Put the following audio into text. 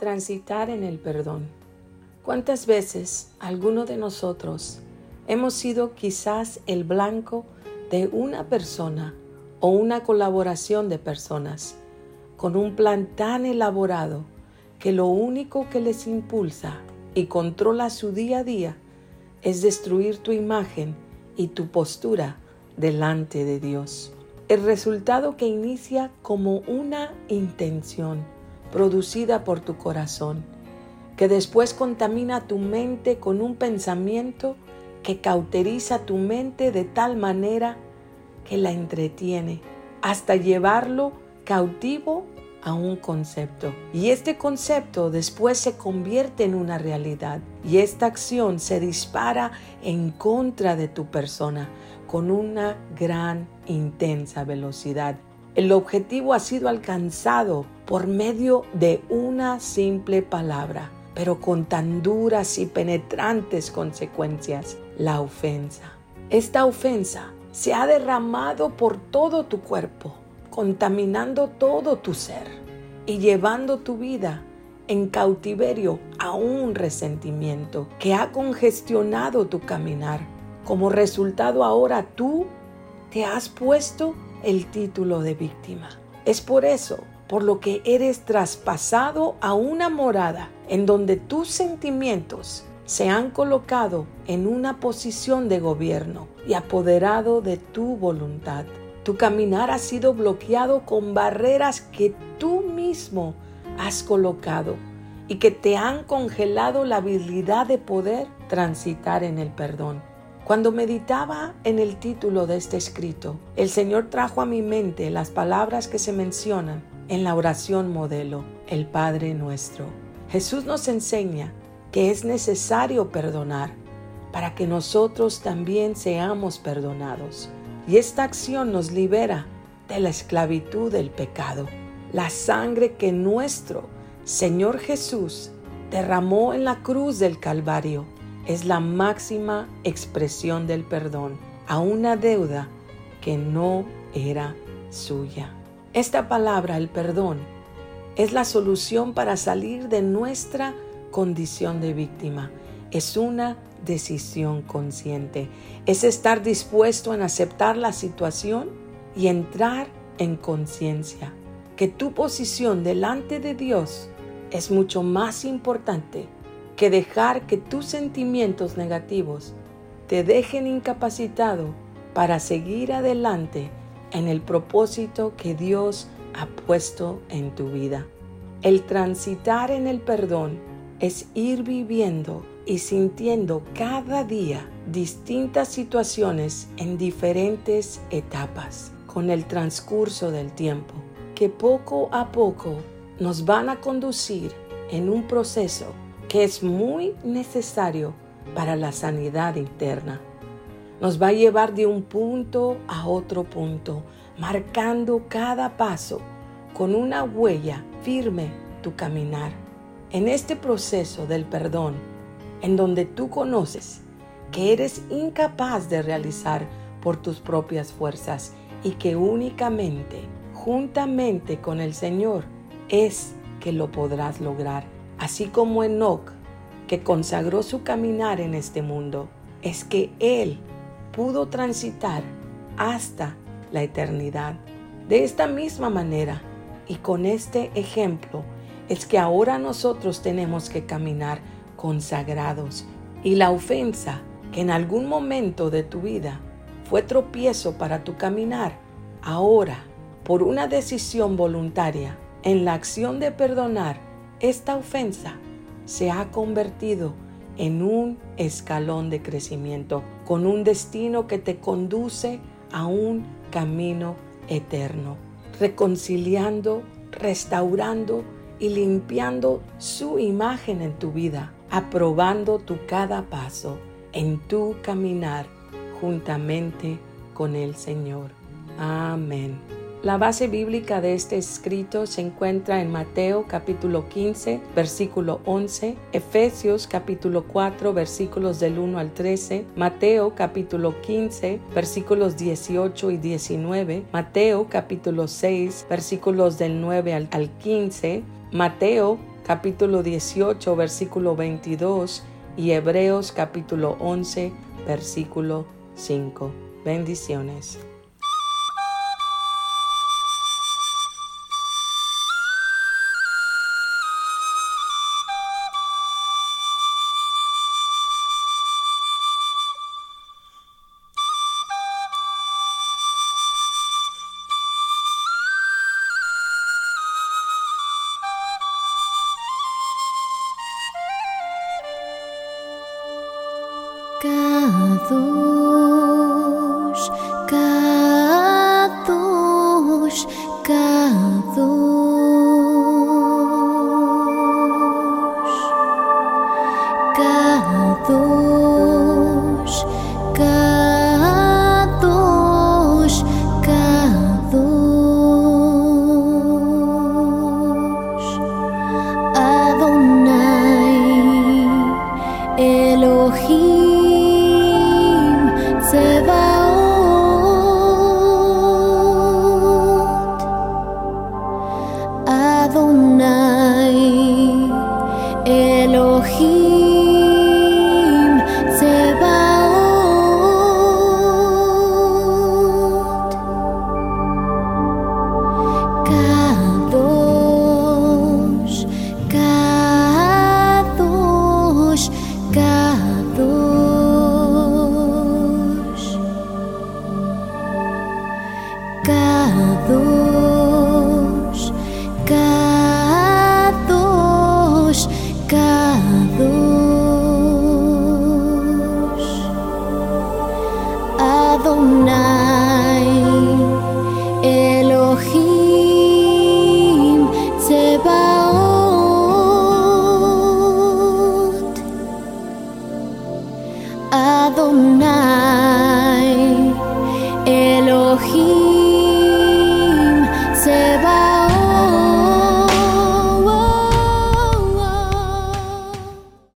Transitar en el perdón. ¿Cuántas veces alguno de nosotros hemos sido quizás el blanco de una persona o una colaboración de personas con un plan tan elaborado que lo único que les impulsa y controla su día a día es destruir tu imagen y tu postura delante de Dios? El resultado que inicia como una intención producida por tu corazón, que después contamina tu mente con un pensamiento que cauteriza tu mente de tal manera que la entretiene hasta llevarlo cautivo a un concepto. Y este concepto después se convierte en una realidad. Y esta acción se dispara en contra de tu persona con una gran, intensa velocidad. El objetivo ha sido alcanzado por medio de una simple palabra, pero con tan duras y penetrantes consecuencias, la ofensa. Esta ofensa se ha derramado por todo tu cuerpo, contaminando todo tu ser y llevando tu vida en cautiverio a un resentimiento que ha congestionado tu caminar. Como resultado ahora tú te has puesto el título de víctima. Es por eso por lo que eres traspasado a una morada en donde tus sentimientos se han colocado en una posición de gobierno y apoderado de tu voluntad. Tu caminar ha sido bloqueado con barreras que tú mismo has colocado y que te han congelado la habilidad de poder transitar en el perdón. Cuando meditaba en el título de este escrito, el Señor trajo a mi mente las palabras que se mencionan en la oración modelo, el Padre nuestro. Jesús nos enseña que es necesario perdonar para que nosotros también seamos perdonados. Y esta acción nos libera de la esclavitud del pecado. La sangre que nuestro Señor Jesús derramó en la cruz del Calvario es la máxima expresión del perdón a una deuda que no era suya. Esta palabra, el perdón, es la solución para salir de nuestra condición de víctima. Es una decisión consciente. Es estar dispuesto en aceptar la situación y entrar en conciencia que tu posición delante de Dios es mucho más importante que dejar que tus sentimientos negativos te dejen incapacitado para seguir adelante en el propósito que Dios ha puesto en tu vida. El transitar en el perdón es ir viviendo y sintiendo cada día distintas situaciones en diferentes etapas con el transcurso del tiempo, que poco a poco nos van a conducir en un proceso que es muy necesario para la sanidad interna nos va a llevar de un punto a otro punto, marcando cada paso con una huella firme tu caminar. En este proceso del perdón, en donde tú conoces que eres incapaz de realizar por tus propias fuerzas y que únicamente, juntamente con el Señor, es que lo podrás lograr. Así como Enoch, que consagró su caminar en este mundo, es que Él pudo transitar hasta la eternidad. De esta misma manera y con este ejemplo es que ahora nosotros tenemos que caminar consagrados y la ofensa que en algún momento de tu vida fue tropiezo para tu caminar, ahora por una decisión voluntaria en la acción de perdonar, esta ofensa se ha convertido en un escalón de crecimiento, con un destino que te conduce a un camino eterno, reconciliando, restaurando y limpiando su imagen en tu vida, aprobando tu cada paso en tu caminar juntamente con el Señor. Amén. La base bíblica de este escrito se encuentra en Mateo capítulo 15, versículo 11, Efesios capítulo 4, versículos del 1 al 13, Mateo capítulo 15, versículos 18 y 19, Mateo capítulo 6, versículos del 9 al 15, Mateo capítulo 18, versículo 22 y Hebreos capítulo 11, versículo 5. Bendiciones. Kadosh, Kadosh, Kadosh, Kadosh, Kadosh, Kadosh, Adonai Elohim Kadosh, Adonai